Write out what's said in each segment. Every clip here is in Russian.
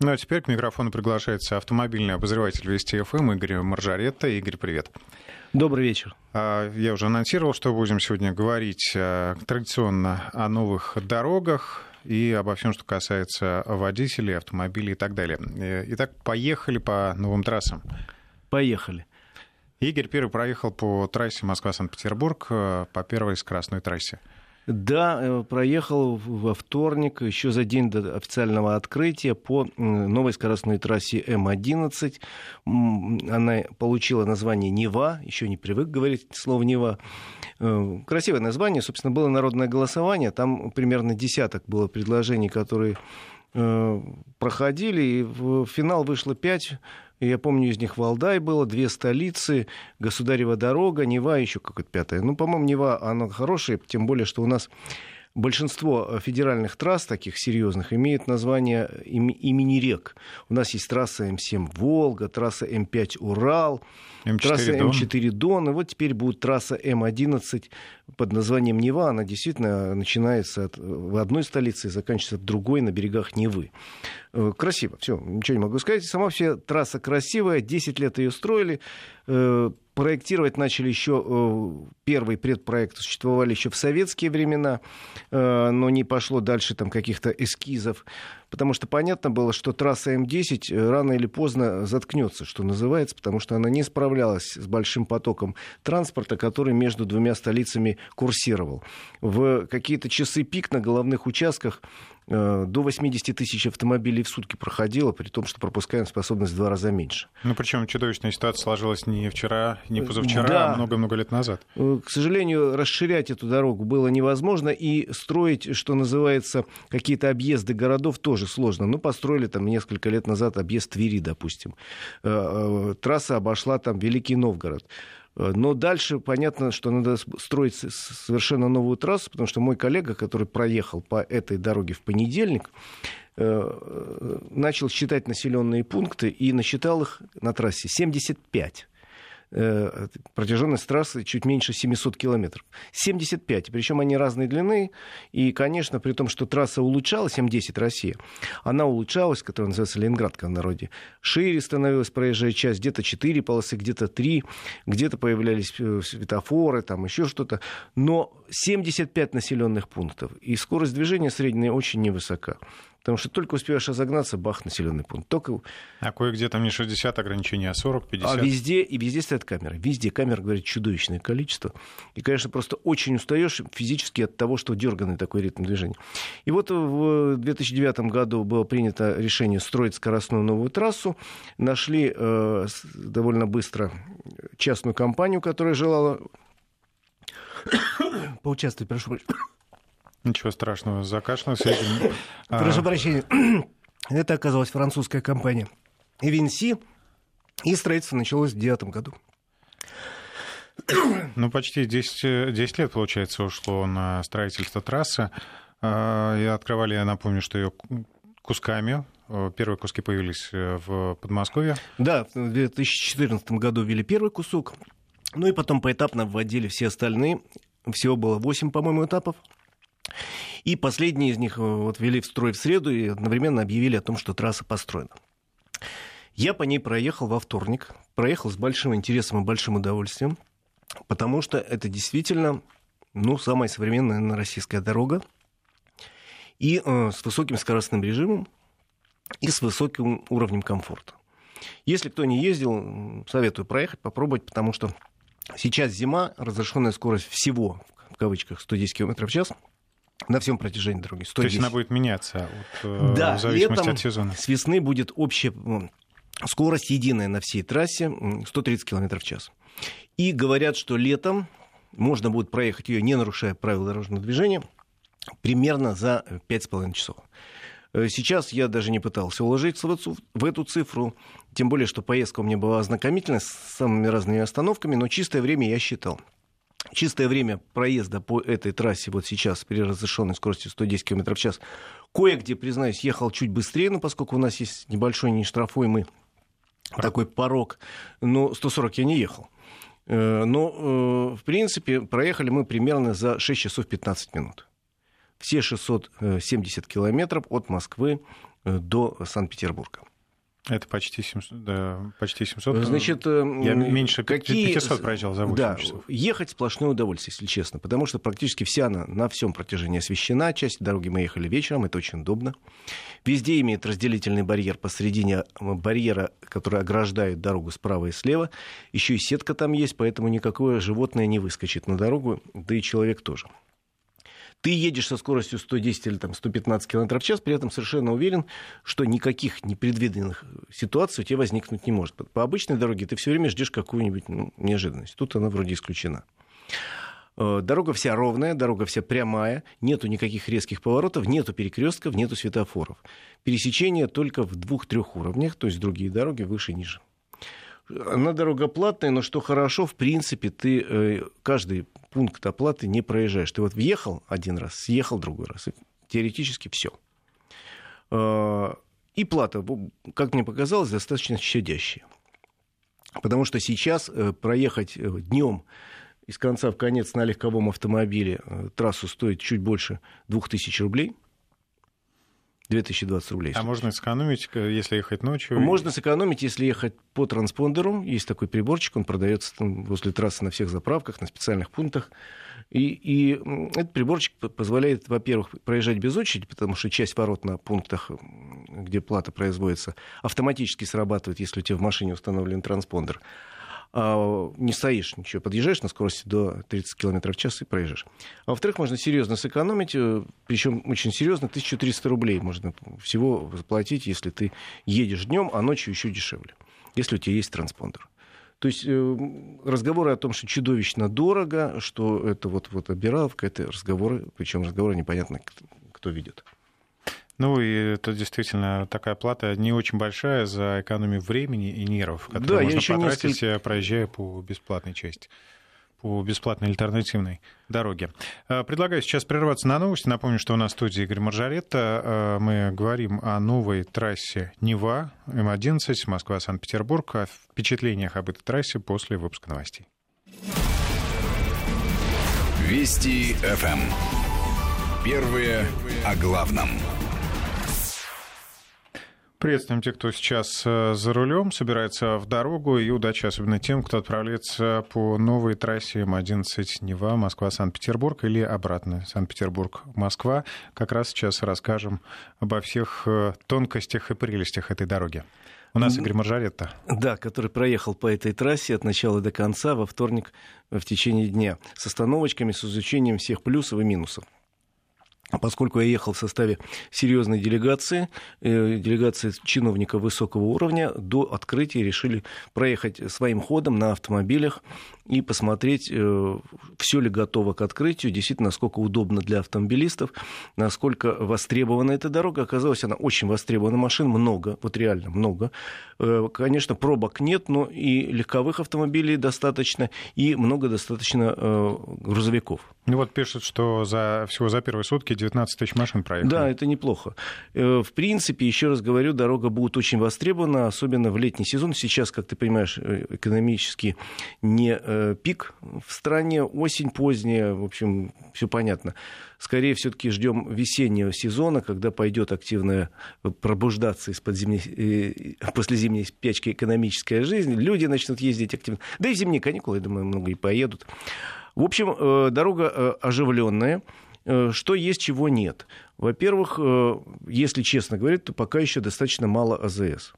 Ну а теперь к микрофону приглашается автомобильный обозреватель Вести ФМ Игорь Маржаретта. Игорь, привет. Добрый вечер. А, я уже анонсировал, что будем сегодня говорить а, традиционно о новых дорогах и обо всем, что касается водителей, автомобилей и так далее. Э, итак, поехали по новым трассам. Поехали. Игорь первый проехал по трассе Москва-Санкт-Петербург, э, по первой скоростной трассе. Да, э, проехал во вторник, еще за день до официального открытия, по новой скоростной трассе М-11. Она получила название Нева, еще не привык говорить слово Нева. Э, красивое название, собственно, было народное голосование, там примерно десяток было предложений, которые проходили, и в финал вышло пять я помню, из них Валдай было, две столицы, Государева дорога, Нева, еще какая-то пятая. Ну, по-моему, Нева, она хорошая, тем более, что у нас большинство федеральных трасс таких серьезных имеют название имени рек. У нас есть трасса М7 Волга, трасса М5 Урал, М4 трасса Дон. М4 Дон. И вот теперь будет трасса М11 под названием Нева. Она действительно начинается от, в одной столице и заканчивается в другой на берегах Невы. Э, красиво, все, ничего не могу сказать. Сама все трасса красивая, 10 лет ее строили. Э, проектировать начали еще, э, первый предпроект существовали еще в советские времена, но не пошло дальше там каких-то эскизов, потому что понятно было, что трасса М10 рано или поздно заткнется, что называется, потому что она не справлялась с большим потоком транспорта, который между двумя столицами курсировал. В какие-то часы пик на головных участках Э, до 80 тысяч автомобилей в сутки проходило, при том, что пропускаем способность в два раза меньше. Ну, причем чудовищная ситуация сложилась не вчера, не позавчера, да. а много-много лет назад. Э, к сожалению, расширять эту дорогу было невозможно, и строить, что называется, какие-то объезды городов тоже сложно. Ну, построили там несколько лет назад объезд Твери, допустим. Э, трасса обошла там Великий Новгород. Э, но дальше понятно, что надо строить совершенно новую трассу, потому что мой коллега, который проехал по этой дороге в понедельник, э, э, начал считать населенные пункты и насчитал их на трассе 75. Э, протяженность трассы чуть меньше 700 километров. 75, причем они разной длины. И, конечно, при том, что трасса улучшалась, М10 Россия, она улучшалась, которая называется Ленинградка в народе. Шире становилась проезжая часть, где-то 4 полосы, где-то 3, где-то появлялись э, светофоры, там еще что-то. Но 75 населенных пунктов. И скорость движения средняя очень невысока. Потому что только успеваешь разогнаться, бах, населенный пункт. Только... А кое-где там не 60 ограничения, а 40, 50. А везде, и везде стоят камеры. Везде камер, говорит, чудовищное количество. И, конечно, просто очень устаешь физически от того, что дерганный такой ритм движения. И вот в 2009 году было принято решение строить скоростную новую трассу. Нашли э, довольно быстро частную компанию, которая желала поучаствовать, прошу прощения Ничего страшного, закашлялся. А. Прошу прощения. Это оказалась французская компания Винси, и строительство началось в 2009 году. Ну, почти 10, 10 лет, получается, ушло на строительство трассы. А, и открывали, я напомню, что ее кусками. Первые куски появились э, в Подмосковье. Да, в 2014 году ввели первый кусок. Ну и потом поэтапно вводили все остальные. Всего было 8, по-моему, этапов. И последние из них э, вот ввели в строй в среду и одновременно объявили о том, что трасса построена. Я по ней проехал во вторник. Проехал с большим интересом и большим удовольствием, потому что это действительно ну, самая современная наверное, российская дорога. И э, с высоким скоростным режимом, и с высоким уровнем комфорта. Если кто не ездил, советую проехать, попробовать, потому что сейчас зима, разрешенная скорость всего, в кавычках, 110 км в час – на всем протяжении дороги. 110. То есть она будет меняться вот, э, да, в зависимости летом, от сезона? с весны будет общая скорость единая на всей трассе 130 км в час. И говорят, что летом можно будет проехать ее, не нарушая правила дорожного движения, примерно за 5,5 часов. Э, сейчас я даже не пытался уложиться в эту цифру, тем более, что поездка у меня была ознакомительная с самыми разными остановками, но чистое время я считал. Чистое время проезда по этой трассе вот сейчас при разрешенной скорости 110 км в час кое-где, признаюсь, ехал чуть быстрее, но поскольку у нас есть небольшой нештрафуемый такой порог, но 140 я не ехал. Э, но, э, в принципе, проехали мы примерно за 6 часов 15 минут. Все 670 километров от Москвы до Санкт-Петербурга. Это почти 700, да, почти 700. Значит, Я меньше какие... 500 проезжал за 8 да, часов. Ехать сплошное удовольствие, если честно, потому что практически вся она на всем протяжении освещена. Часть дороги мы ехали вечером, это очень удобно. Везде имеет разделительный барьер посередине барьера, который ограждает дорогу справа и слева. Еще и сетка там есть, поэтому никакое животное не выскочит на дорогу, да и человек тоже ты едешь со скоростью 110 или там, 115 км в час, при этом совершенно уверен, что никаких непредвиденных ситуаций у тебя возникнуть не может. По обычной дороге ты все время ждешь какую-нибудь ну, неожиданность. Тут она вроде исключена. Э, дорога вся ровная, дорога вся прямая, нету никаких резких поворотов, нету перекрестков, нету светофоров. Пересечение только в двух-трех уровнях, то есть другие дороги выше и ниже. Она дорога платная, но что хорошо, в принципе, ты э, каждый пункт оплаты не проезжаешь. Ты вот въехал один раз, съехал другой раз. И теоретически все. Э, и плата, как мне показалось, достаточно щадящая. Потому что сейчас э, проехать днем из конца в конец на легковом автомобиле трассу стоит чуть больше 2000 рублей – 2020 рублей. А можно сэкономить, если ехать ночью? Можно сэкономить, если ехать по транспондеру. Есть такой приборчик, он продается там возле трассы на всех заправках, на специальных пунктах. И, и этот приборчик позволяет, во-первых, проезжать без очереди, потому что часть ворот на пунктах, где плата производится, автоматически срабатывает, если у тебя в машине установлен транспондер. А, не стоишь ничего, подъезжаешь на скорости до 30 км в час и проезжаешь. А во-вторых, можно серьезно сэкономить, э, причем очень серьезно, 1300 рублей можно всего заплатить, если ты едешь днем, а ночью еще дешевле, если у тебя есть транспондер. То есть э, разговоры о том, что чудовищно дорого, что это вот, вот обираловка, это разговоры, причем разговоры непонятно, кто ведет. Ну и это действительно такая плата не очень большая за экономию времени и нервов, которые да, можно еще потратить, несколько... проезжая по бесплатной части по бесплатной альтернативной дороге. Э, предлагаю сейчас прерваться на новости. Напомню, что у нас в студии Игорь Маржаретта. Э, мы говорим о новой трассе Нева М11 Москва-Санкт-Петербург, о впечатлениях об этой трассе после выпуска новостей. Вести ФМ. Первые о главном. Приветствуем тех, кто сейчас э, за рулем, собирается в дорогу, и удачи особенно тем, кто отправляется по новой трассе М11 Нева, Москва-Санкт-Петербург или обратно Санкт-Петербург-Москва. Как раз сейчас расскажем обо всех э, тонкостях и прелестях этой дороги. У нас Игорь Маржаретта. Да, который проехал по этой трассе от начала до конца во вторник в течение дня с остановочками, с изучением всех плюсов и минусов. А поскольку я ехал в составе серьезной делегации, э, делегации чиновников высокого уровня, до открытия решили проехать своим ходом на автомобилях и посмотреть, э, все ли готово к открытию, действительно, насколько удобно для автомобилистов, насколько востребована эта дорога. Оказалось, она очень востребована, машин много, вот реально много. Э, конечно, пробок нет, но и легковых автомобилей достаточно, и много достаточно э, грузовиков. Ну вот пишут, что за, всего за первые сутки 19 тысяч машин проехали. Да, это неплохо. В принципе, еще раз говорю, дорога будет очень востребована, особенно в летний сезон. Сейчас, как ты понимаешь, экономически не пик в стране, осень поздняя, в общем, все понятно. Скорее все-таки ждем весеннего сезона, когда пойдет активная пробуждаться из-под зимней, э, после зимней спячки экономическая жизнь, люди начнут ездить активно. Да и зимние каникулы, я думаю, много и поедут. В общем, э, дорога оживленная. Э, что есть, чего нет. Во-первых, э, если честно говорить, то пока еще достаточно мало АЗС.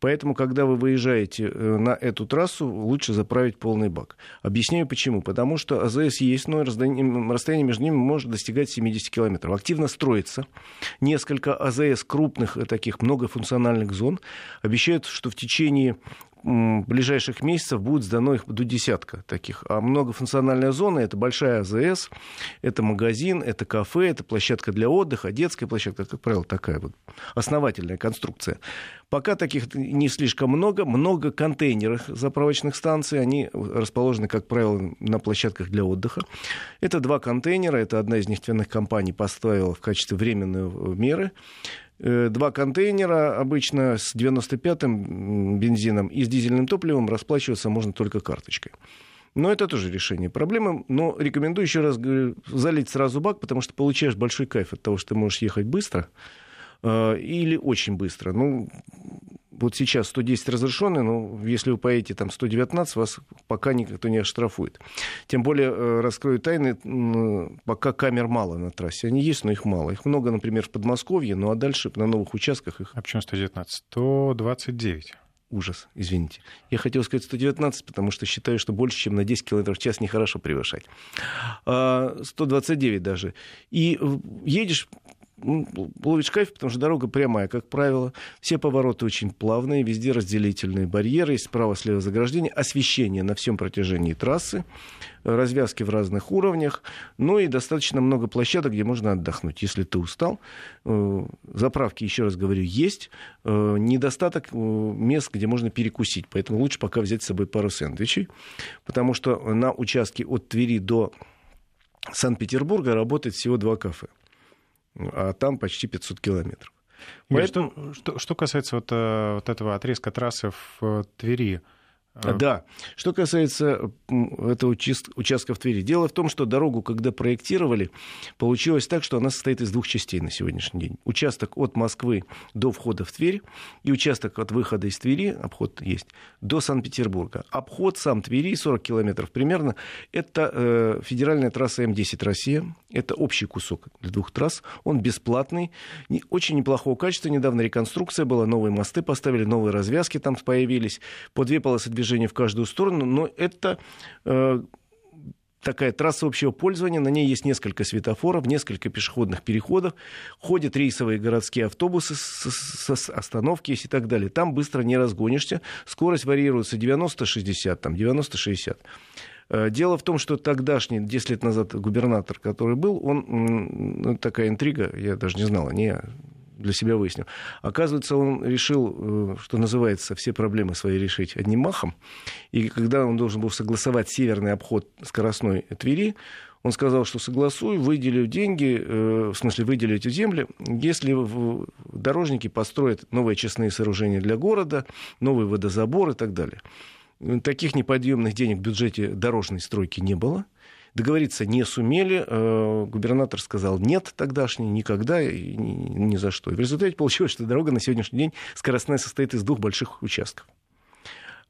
Поэтому, когда вы выезжаете э, на эту трассу, лучше заправить полный бак. Объясняю почему. Потому что АЗС есть, но расстояние между ними может достигать 70 километров. Активно строится. Несколько АЗС крупных таких многофункциональных зон обещают, что в течение ближайших месяцев будет сдано их до десятка таких. А многофункциональная зона – это большая АЗС, это магазин, это кафе, это площадка для отдыха, детская площадка, как правило, такая вот основательная конструкция. Пока таких не слишком много. Много контейнеров заправочных станций. Они расположены, как правило, на площадках для отдыха. Это два контейнера. Это одна из нефтяных компаний поставила в качестве временной меры. Э, два контейнера, обычно с 95-м бензином и с дизельным топливом расплачиваться можно только карточкой. Но это тоже решение проблемы. Но рекомендую еще раз залить сразу бак, потому что получаешь большой кайф от того, что ты можешь ехать быстро, или очень быстро. Ну, вот сейчас 110 разрешенный, но если вы поедете там 119, вас пока никто не оштрафует. Тем более, э, раскрою тайны, пока камер мало на трассе. Они есть, но их мало. Их много, например, в Подмосковье, ну а дальше на новых участках их... А почему 119? 129 ужас, извините. Я хотел сказать 119, потому что считаю, что больше, чем на 10 км в час нехорошо превышать. 129 а, даже. И едешь ну, ловишь кайф, потому что дорога прямая, как правило. Все повороты очень плавные, везде разделительные барьеры, есть справа-слева заграждение, освещение на всем протяжении трассы, развязки в разных уровнях, ну и достаточно много площадок, где можно отдохнуть, если ты устал. Э, заправки, еще раз говорю, есть. Э, недостаток э, мест, где можно перекусить, поэтому лучше пока взять с собой пару сэндвичей, потому что на участке от Твери до Санкт-Петербурга работает всего два кафе а там почти 500 километров. Поэтому... Что, что, что касается вот, э, вот этого отрезка трассы в э, Твери. Да. Что касается этого участка в Твери. Дело в том, что дорогу, когда проектировали, получилось так, что она состоит из двух частей на сегодняшний день. Участок от Москвы до входа в Тверь и участок от выхода из Твери, обход есть, до Санкт-Петербурга. Обход сам Твери, 40 километров примерно, это э, федеральная трасса М10 Россия. Это общий кусок для двух трасс. Он бесплатный, не, очень неплохого качества. Недавно реконструкция была, новые мосты поставили, новые развязки там появились, по две полосы движение в каждую сторону, но это э, такая трасса общего пользования, на ней есть несколько светофоров, несколько пешеходных переходов, ходят рейсовые городские автобусы с, остановки и так далее. Там быстро не разгонишься, скорость варьируется 90-60, там 90-60. Э, дело в том, что тогдашний, 10 лет назад губернатор, который был, он, ну, такая интрига, я даже не знал, не для себя выяснил. Оказывается, он решил, э, что называется, все проблемы свои решить одним махом. И когда он должен был согласовать северный обход скоростной Твери, он сказал, что согласую, выделю деньги, э, в смысле выделю эти земли, если дорожники построят новые честные сооружения для города, новый водозабор и так далее. Таких неподъемных денег в бюджете дорожной стройки не было – Договориться не сумели. Э, губернатор сказал нет тогдашний, никогда, и ни за что. И в результате получилось, что дорога на сегодняшний день скоростная состоит из двух больших участков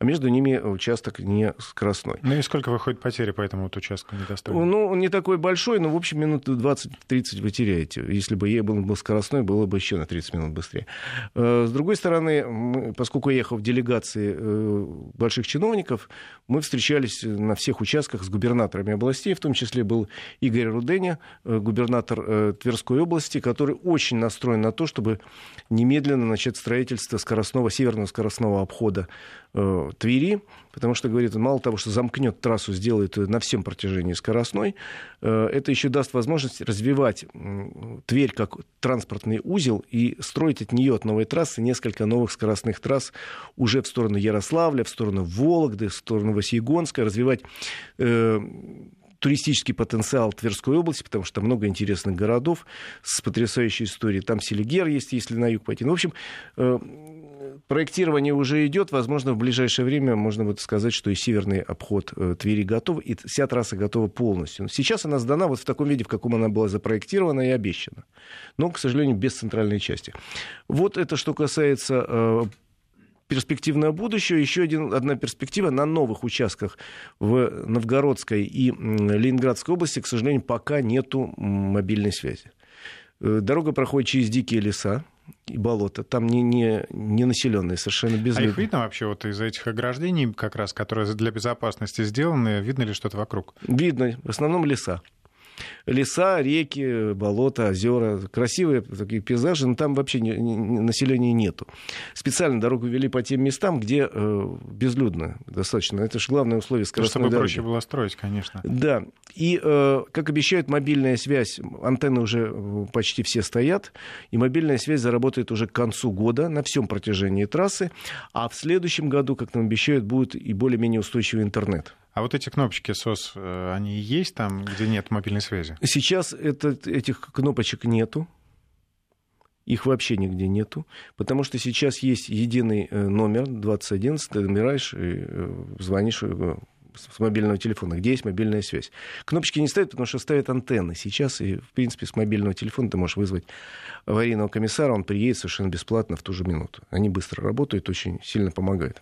а между ними участок не скоростной. Ну и сколько выходит потери по этому вот участку недостойно? Ну, он не такой большой, но, в общем, минут 20-30 вы теряете. Если бы я был, был скоростной, было бы еще на 30 минут быстрее. Э, с другой стороны, поскольку я ехал в делегации э, больших чиновников, мы встречались на всех участках с губернаторами областей, в том числе был Игорь Руденя, э, губернатор Тверской области, который очень настроен на то, чтобы немедленно начать строительство скоростного, северного скоростного обхода Твери, потому что, говорит, мало того, что замкнет трассу, сделает на всем протяжении скоростной, э, это еще даст возможность развивать Тверь как транспортный узел и строить от нее, от новой трассы, несколько новых скоростных трасс уже в сторону Ярославля, в сторону Вологды, в сторону Васьегонска, развивать э, туристический потенциал Тверской области, потому что там много интересных городов с потрясающей историей. Там Селигер есть, если на юг пойти. Ну, в общем, э, проектирование уже идет. Возможно, в ближайшее время можно будет сказать, что и северный обход э, Твери готов, и вся трасса готова полностью. Но сейчас она сдана вот в таком виде, в каком она была запроектирована и обещана. Но, к сожалению, без центральной части. Вот это что касается э, перспективное будущее. Еще один, одна перспектива на новых участках в Новгородской и Ленинградской области, к сожалению, пока нету мобильной связи. Э, дорога проходит через дикие леса, и болота. Там не, не, не населенные, совершенно безлюдные. А их видно вообще вот из этих ограждений, как раз, которые для безопасности сделаны, видно ли что-то вокруг? Видно, в основном леса леса, реки, болота, озера. Красивые такие пейзажи, но там вообще не, не, населения нету. Специально дорогу вели по тем местам, где э, безлюдно достаточно. Это же главное условие скоростной Чтобы дороги. проще было строить, конечно. Да. И, э, как обещают, мобильная связь, антенны уже э, почти все стоят, и мобильная связь заработает уже к концу года на всем протяжении трассы, а в следующем году, как нам обещают, будет и более-менее устойчивый интернет. А вот эти кнопочки SOS, э, они есть там, где нет мобильной связи? Сейчас это, этих кнопочек нету. Их вообще нигде нету, потому что сейчас есть единый э, номер 2011, ты набираешь, и э, звонишь с мобильного телефона, где есть мобильная связь. Кнопочки не ставят, потому что ставят антенны сейчас, и, в принципе, с мобильного телефона ты можешь вызвать аварийного комиссара, он приедет совершенно бесплатно в ту же минуту. Они быстро работают, очень сильно помогают.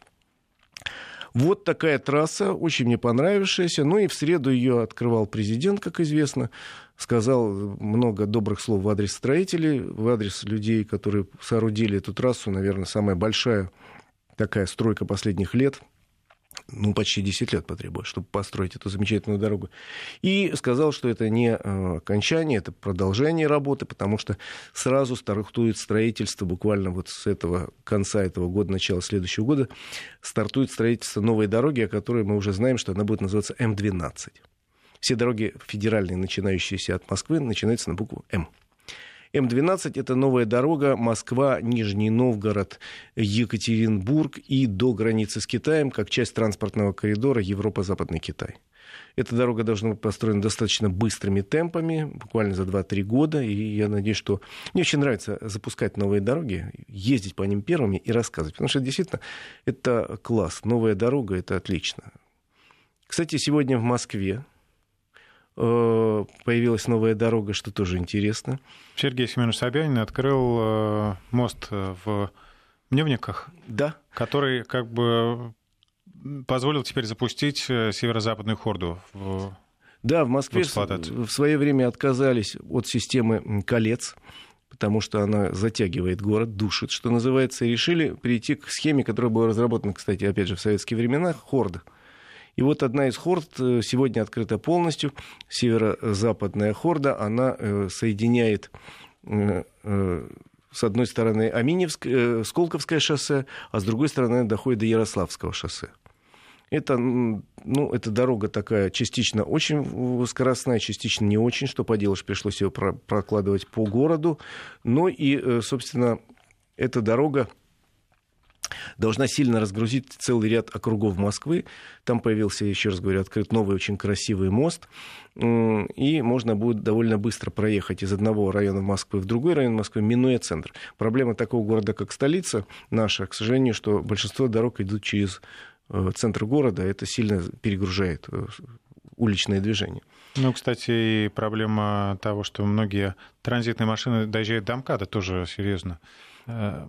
Вот такая трасса, очень мне понравившаяся. Ну и в среду ее открывал президент, как известно. Сказал много добрых слов в адрес строителей, в адрес людей, которые соорудили эту трассу. Наверное, самая большая такая стройка последних лет – ну, почти 10 лет потребует, чтобы построить эту замечательную дорогу. И сказал, что это не э, окончание, это продолжение работы, потому что сразу стартует строительство, буквально вот с этого конца этого года, начала следующего года, стартует строительство новой дороги, о которой мы уже знаем, что она будет называться М12. Все дороги федеральные, начинающиеся от Москвы, начинаются на букву М. М12 это новая дорога Москва, Нижний Новгород, Екатеринбург и до границы с Китаем, как часть транспортного коридора Европа-Западный Китай. Эта дорога должна быть построена достаточно быстрыми темпами, буквально за 2-3 года. И я надеюсь, что... Мне очень нравится запускать новые дороги, ездить по ним первыми и рассказывать. Потому что действительно это класс. Новая дорога — это отлично. Кстати, сегодня в Москве появилась новая дорога, что тоже интересно. Сергей Семенович Собянин открыл э, мост в Мневниках, да. который как бы позволил теперь запустить э, северо-западную хорду в да, в Москве в, в свое время отказались от системы колец, потому что она затягивает город, душит, что называется, и решили перейти к схеме, которая была разработана, кстати, опять же, в советские времена, хорда. И вот одна из хорд э, сегодня открыта полностью. Северо-западная хорда, она э, соединяет э, с одной стороны Аминевское, Сколковское шоссе, а с другой стороны доходит до Ярославского шоссе. Это, ну, эта дорога такая частично очень скоростная, частично не очень. Что поделаешь, пришлось ее прокладывать по городу. Но и, собственно, эта дорога должна сильно разгрузить целый ряд округов Москвы. Там появился, еще раз говорю, открыт новый очень красивый мост. И можно будет довольно быстро проехать из одного района Москвы в другой район Москвы, минуя центр. Проблема такого города, как столица наша, к сожалению, что большинство дорог идут через э, центр города. Это сильно перегружает э, уличное движение. Ну, кстати, и проблема того, что многие транзитные машины доезжают до МКАДа, тоже серьезно э,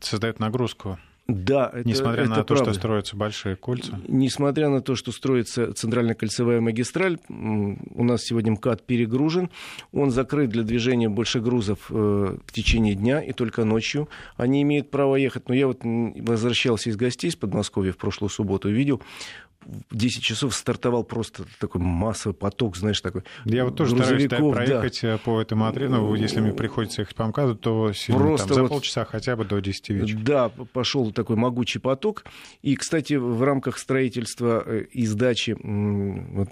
создает нагрузку. Да, это, Несмотря это на правда. то, что строятся большие кольца. Несмотря на то, что строится центральная кольцевая магистраль, у нас сегодня МКАД перегружен. Он закрыт для движения больше грузов э, в течение дня и только ночью. Они имеют право ехать. Но я вот возвращался из гостей из Подмосковья в прошлую субботу и видел в 10 часов стартовал просто такой массовый поток, знаешь, такой Я вот тоже стараюсь да, проехать да. Э, по этому но если мне приходится ехать по МКАДу, то сегодня, просто там, за вот, полчаса хотя бы до 10 вечера. Да, пошел такой могучий поток. И, кстати, в рамках строительства э, и сдачи вот,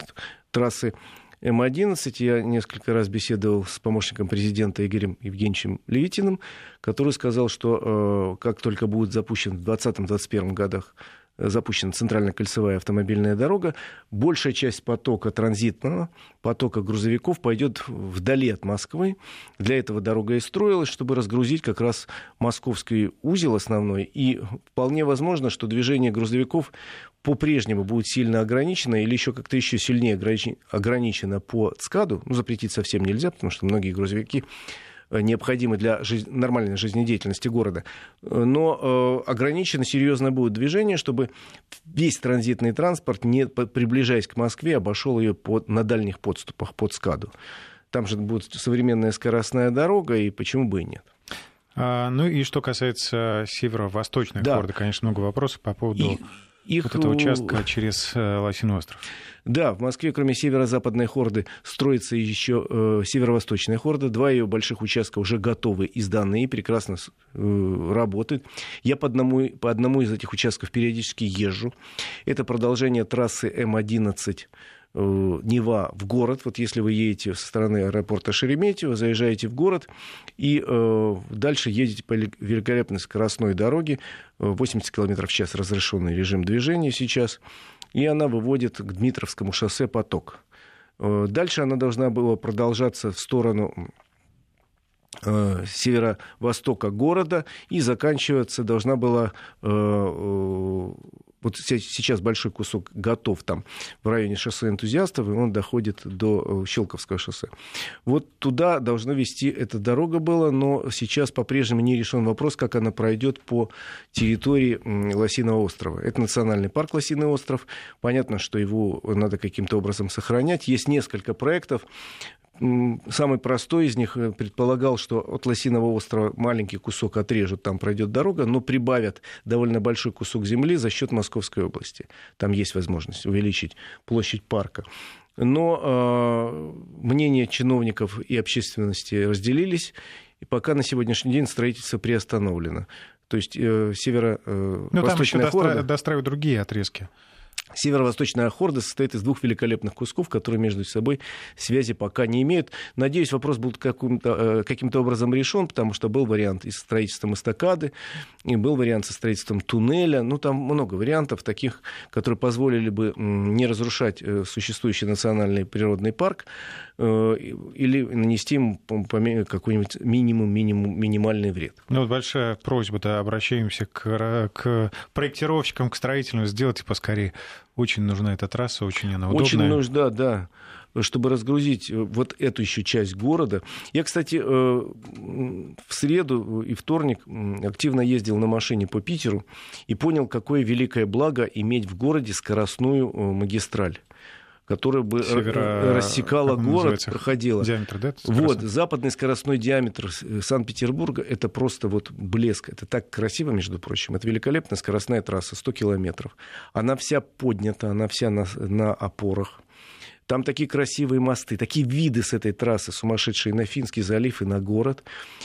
трассы М-11. Я несколько раз беседовал с помощником президента Игорем Евгеньевичем Левитиным, который сказал, что э, как только будет запущен в 2020-2021 годах запущена центральная кольцевая автомобильная дорога, большая часть потока транзитного, потока грузовиков пойдет вдали от Москвы. Для этого дорога и строилась, чтобы разгрузить как раз московский узел основной. И вполне возможно, что движение грузовиков по-прежнему будет сильно ограничено или еще как-то еще сильнее ограничено по ЦКАДу. Ну, запретить совсем нельзя, потому что многие грузовики необходимы для жизнь, нормальной жизнедеятельности города. Но э, ограничено серьезно будет движение, чтобы весь транзитный транспорт, не приближаясь к Москве, обошел ее под, на дальних подступах под СКАДу. Там же будет современная скоростная дорога, и почему бы и нет. А, ну и что касается северо-восточной да. города, конечно, много вопросов по поводу и их... вот этого участка через э, Лосиный остров. Да, в Москве, кроме северо-западной хорды, строится еще э, северо-восточная хорда. Два ее больших участка уже готовы и сданные, прекрасно э, работают. Я по одному, по одному из этих участков периодически езжу. Это продолжение трассы М11 э, Нева в город. Вот если вы едете со стороны аэропорта Шереметьево, заезжаете в город и э, дальше едете по великолепной скоростной дороге, 80 км в час разрешенный режим движения сейчас и она выводит к Дмитровскому шоссе поток. Э, дальше она должна была продолжаться в сторону э, северо-востока города и заканчиваться должна была э, вот сейчас большой кусок готов там в районе шоссе энтузиастов, и он доходит до Щелковского шоссе. Вот туда должна вести эта дорога была, но сейчас по-прежнему не решен вопрос, как она пройдет по территории Лосиного острова. Это национальный парк Лосиный остров. Понятно, что его надо каким-то образом сохранять. Есть несколько проектов. Самый простой из них э, предполагал, что от Лосиного острова маленький кусок отрежут, там пройдет дорога, но прибавят довольно большой кусок земли за счет Московской области. Там есть возможность увеличить площадь парка. Но э, мнения чиновников и общественности разделились, и пока на сегодняшний день строительство приостановлено. То есть э, северо э, Ну, там еще достраивают другие отрезки. Северо-восточная хорда состоит из двух великолепных кусков, которые между собой связи пока не имеют. Надеюсь, вопрос будет каким-то, э, каким-то образом решен, потому что был вариант и со строительством эстакады, и был вариант со строительством туннеля. Ну, там много вариантов таких, которые позволили бы не разрушать э, существующий национальный природный парк э, или нанести ему какой-нибудь минимум, минимум, минимальный вред. Ну, вот большая просьба, да, обращаемся к, к проектировщикам, к строителям, сделайте поскорее очень нужна эта трасса, очень она удобная. Очень нужна, да чтобы разгрузить э, вот эту еще часть города. Я, кстати, э, в среду и вторник активно ездил на машине по Питеру и понял, какое великое благо иметь в городе скоростную э, магистраль которая бы Севера... рассекала город, проходила. Диаметр, да? Вот, западный скоростной диаметр Санкт-Петербурга, это просто вот блеск. Это так красиво, между прочим. Это великолепная скоростная трасса, 100 километров. Она вся поднята, она вся на, на опорах. Там такие красивые мосты, такие виды с этой трассы, сумасшедшие на Финский залив и на город.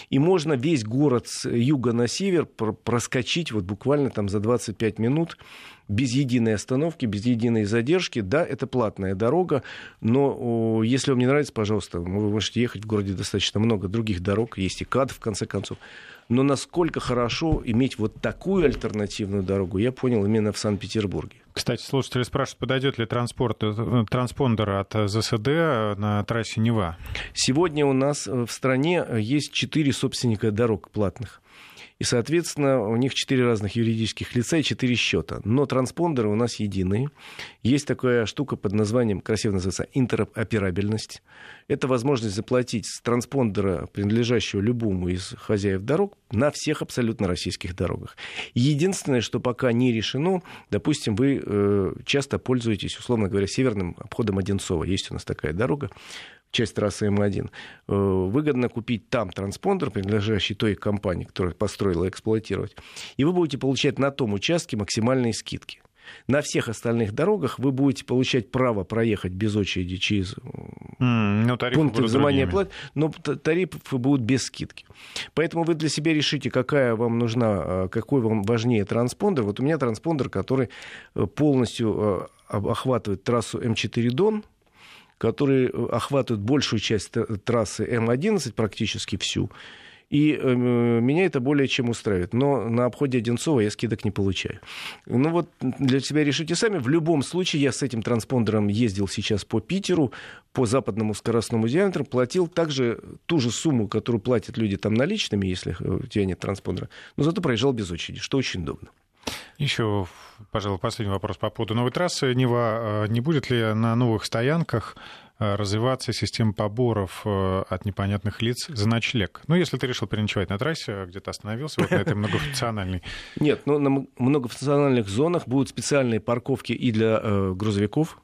И можно весь город с юга на север проскочить вот буквально там за 25 минут без единой остановки, без единой задержки. Да, это платная дорога, но если вам не нравится, пожалуйста, вы можете ехать в городе достаточно много других дорог, есть и КАД, в конце концов. Но насколько хорошо иметь вот такую альтернативную дорогу, я понял именно в Санкт-Петербурге. Кстати, слушатели спрашивают, подойдет ли транспорт, э, транспондер от ЗСД на трассе Нева? Сегодня у нас в стране есть четыре собственника дорог платных. И, соответственно, у них четыре разных юридических лица и четыре счета. Но транспондеры у нас единые. Есть такая штука под названием, красиво называется, интероперабельность. Это возможность заплатить с транспондера, принадлежащего любому из хозяев дорог, на всех абсолютно российских дорогах. Единственное, что пока не решено, допустим, вы э, часто пользуетесь, условно говоря, северным обходом Одинцова. Есть у нас такая дорога часть трассы М1, э, выгодно купить там транспондер, принадлежащий той компании, которая построила эксплуатировать, и вы будете получать на том участке максимальные скидки. На всех остальных дорогах вы будете получать право проехать без очереди через mm, ну, пункты взимания плат, но тарифы будут без скидки. Поэтому вы для себя решите, какая вам нужна, э, какой вам важнее транспондер. Вот у меня транспондер, который э, полностью охватывает трассу М4 Дон, которые э, охватывают большую часть трассы М11, практически всю. И э, меня это более чем устраивает. Но на обходе Одинцова я скидок не получаю. Ну вот для себя решите сами. В любом случае я с этим транспондером ездил сейчас по Питеру, по западному скоростному диаметру, платил также ту же сумму, которую платят люди там наличными, если у тебя нет транспондера, но зато проезжал без очереди, что очень удобно. Еще, пожалуй, последний вопрос по поводу новой трассы. Нева, а не будет ли на новых стоянках развиваться система поборов э, от непонятных лиц за ночлег. Ну, если ты решил переночевать на трассе, где-то остановился, вот на этой многофункциональной. Нет, ну, на многофункциональных зонах будут специальные парковки и для э, грузовиков,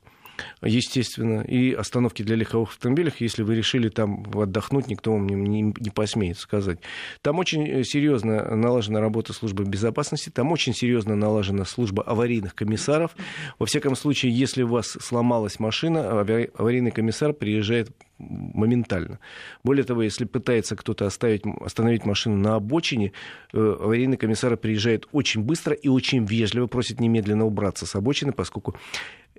естественно, и остановки для легковых автомобилей, если вы решили там отдохнуть, никто вам не, не, не посмеет сказать. Там очень э, серьезно налажена работа службы безопасности, там очень серьезно налажена служба аварийных комиссаров. Во всяком случае, если у вас сломалась машина, аварийный комиссар приезжает моментально. Более того, если пытается кто-то оставить, остановить машину на обочине, э, аварийный комиссар приезжает очень быстро и очень вежливо, просит немедленно убраться с обочины, поскольку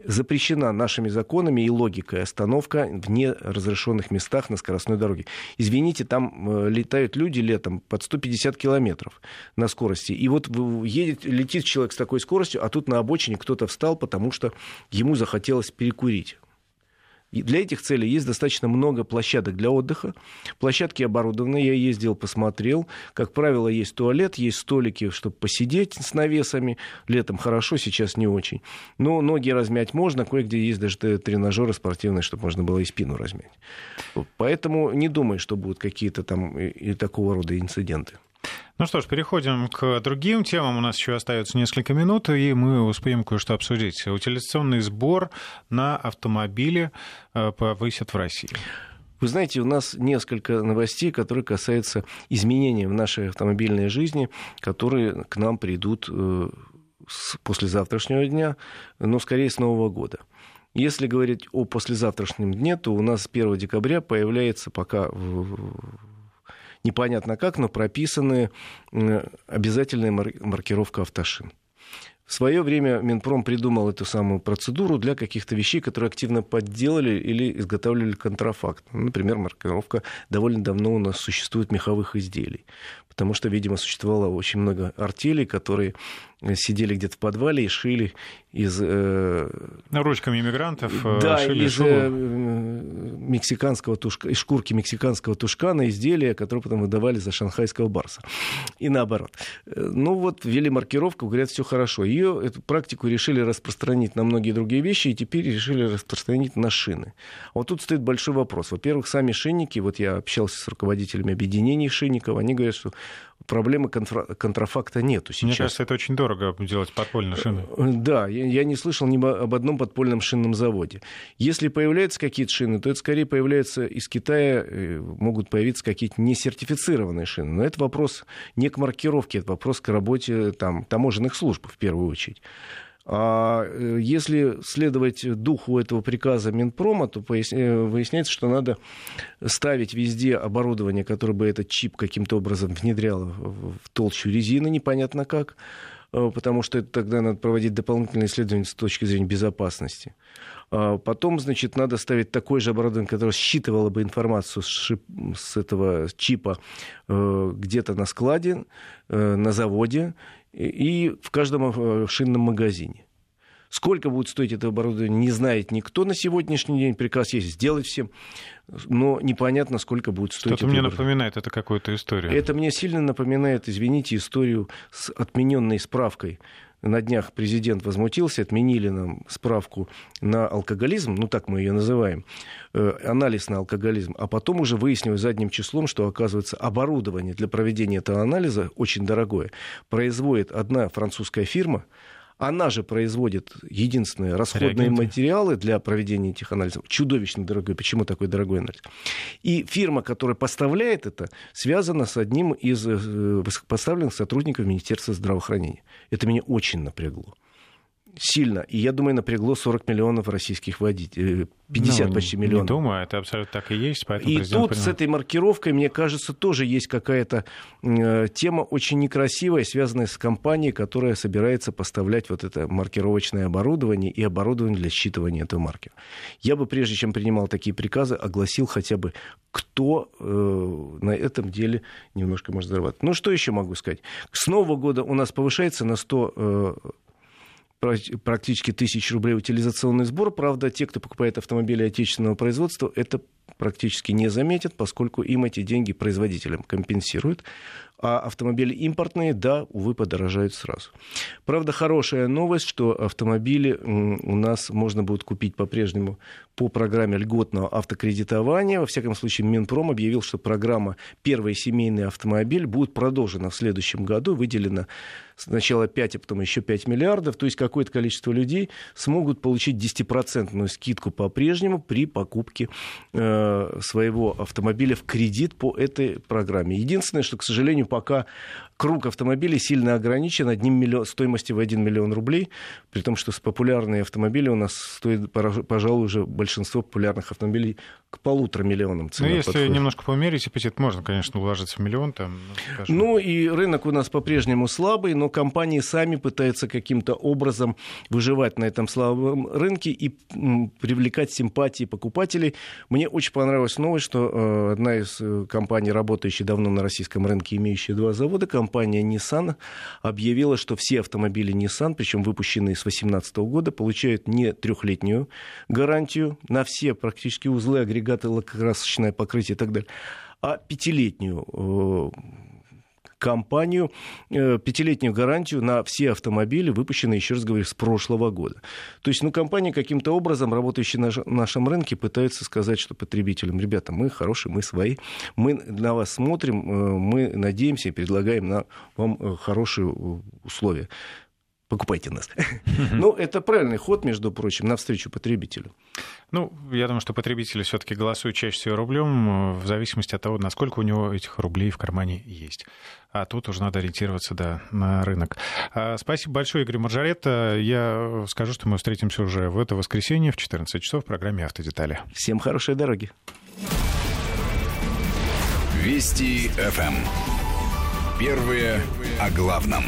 запрещена нашими законами и логикой остановка в неразрешенных местах на скоростной дороге. Извините, там э, летают люди летом под 150 километров на скорости. И вот едет, летит человек с такой скоростью, а тут на обочине кто-то встал, потому что ему захотелось перекурить Для этих целей есть достаточно много площадок для отдыха. Площадки оборудованы, я ездил, посмотрел. Как правило, есть туалет, есть столики, чтобы посидеть с навесами. Летом хорошо, сейчас не очень. Но ноги размять можно, кое-где есть даже тренажеры спортивные, чтобы можно было и спину размять. Поэтому не думай, что будут какие-то там и такого рода инциденты. Ну что ж, переходим к другим темам. У нас еще остается несколько минут, и мы успеем кое-что обсудить. Утилизационный сбор на автомобили э, повысят в России. Вы знаете, у нас несколько новостей, которые касаются изменений в нашей автомобильной жизни, которые к нам придут э, после завтрашнего дня, но скорее с Нового года. Если говорить о послезавтрашнем дне, то у нас 1 декабря появляется пока непонятно как, но прописаны обязательная маркировка автошин. В свое время Минпром придумал эту самую процедуру для каких-то вещей, которые активно подделали или изготавливали контрафакт. Например, маркировка довольно давно у нас существует меховых изделий. Потому что, видимо, существовало очень много артелей, которые сидели где-то в подвале и шили из... Э, Ручками иммигрантов э, да, шили из э, мексиканского тушка, из шкурки мексиканского тушкана изделия, которые потом выдавали за шанхайского барса. И наоборот. Ну вот, ввели маркировку, говорят, все хорошо. Ее, эту практику решили распространить на многие другие вещи, и теперь решили распространить на шины. Вот тут стоит большой вопрос. Во-первых, сами шинники, вот я общался с руководителями объединений шинников, они говорят, что проблемы контра- контрафакта нету сейчас. Мне кажется, это очень дорого делать подпольные шины. Э, да, я, я не слышал ни об одном подпольном шинном заводе. Если появляются какие-то шины, то это скорее появляются из Китая, э, могут появиться какие-то несертифицированные шины. Но это вопрос не к маркировке, это вопрос к работе там, таможенных служб в первую очередь. А э, если следовать духу этого приказа Минпрома, то э, выясняется, что надо ставить везде оборудование, которое бы этот чип каким-то образом внедряло в толщу резины, непонятно как, потому что это тогда надо проводить дополнительные исследования с точки зрения безопасности. А потом, значит, надо ставить такое же оборудование, которое считывало бы информацию с, шип, с этого чипа где-то на складе, на заводе, и в каждом э, шинном магазине. Сколько будет стоить это оборудование, не знает никто на сегодняшний день. Приказ есть сделать всем, но непонятно, сколько будет стоить. Что-то мне напоминает это какую-то историю. Это мне сильно напоминает, извините, историю с отмененной справкой на днях президент возмутился, отменили нам справку на алкоголизм, ну так мы ее называем, э, анализ на алкоголизм, а потом уже выяснилось задним числом, что, оказывается, оборудование для проведения этого анализа очень дорогое производит одна французская фирма, она же производит единственные расходные Реагенты. материалы для проведения этих анализов. Чудовищно дорогой. Почему такой дорогой анализ? И фирма, которая поставляет это, связана с одним из э, высокопоставленных сотрудников Министерства здравоохранения. Это меня очень напрягло сильно. И я думаю, напрягло 40 миллионов российских водителей. 50 ну, почти миллионов. Не думаю, это абсолютно так и есть. И тут понимает. с этой маркировкой, мне кажется, тоже есть какая-то э, тема очень некрасивая, связанная с компанией, которая собирается поставлять вот это маркировочное оборудование и оборудование для считывания этого маркера. Я бы, прежде чем принимал такие приказы, огласил хотя бы, кто э, на этом деле немножко может зарабатывать. Ну, что еще могу сказать? С Нового года у нас повышается на 100 э, практически тысяч рублей утилизационный сбор. Правда, те, кто покупает автомобили отечественного производства, это практически не заметят, поскольку им эти деньги производителям компенсируют. А автомобили импортные, да, увы, подорожают сразу. Правда, хорошая новость, что автомобили у нас можно будет купить по-прежнему по программе льготного автокредитования. Во всяком случае, Минпром объявил, что программа «Первый семейный автомобиль» будет продолжена в следующем году. Выделено сначала 5, а потом еще 5 миллиардов. То есть какое-то количество людей смогут получить 10% скидку по-прежнему при покупке э, своего автомобиля в кредит по этой программе. Единственное, что, к сожалению, пока круг автомобилей сильно ограничен одним миллион, стоимостью в 1 миллион рублей, при том, что с популярные автомобили у нас стоит, пожалуй, уже большинство популярных автомобилей к полутора миллионам цена. Ну, если подходит. немножко померить аппетит, можно, конечно, уложиться в миллион. Там, ну, ну, и рынок у нас по-прежнему слабый, но компании сами пытаются каким-то образом выживать на этом слабом рынке и привлекать симпатии покупателей. Мне очень понравилась новость, что э, одна из э, компаний, работающая давно на российском рынке, имеющая два завода, компания компания Nissan объявила, что все автомобили Nissan, причем выпущенные с 2018 года, получают не трехлетнюю гарантию на все практически узлы, агрегаты, лакокрасочное покрытие и так далее, а пятилетнюю э, компанию э, пятилетнюю гарантию на все автомобили, выпущенные, еще раз говорю, с прошлого года. То есть, ну, компании каким-то образом, работающие на нашем рынке, пытаются сказать, что потребителям, ребята, мы хорошие, мы свои, мы на вас смотрим, э, мы надеемся и предлагаем вам э, хорошие условия покупайте нас. Ну, это правильный ход, между прочим, навстречу потребителю. Ну, я думаю, что потребители все-таки голосуют чаще всего рублем, в зависимости от того, насколько у него этих рублей в кармане есть. А тут уже надо ориентироваться да, на рынок. А, спасибо большое, Игорь Маржарета. Я скажу, что мы встретимся уже в это воскресенье в 14 часов в программе «Автодетали». Всем хорошей дороги. Вести ФМ. Первые о главном.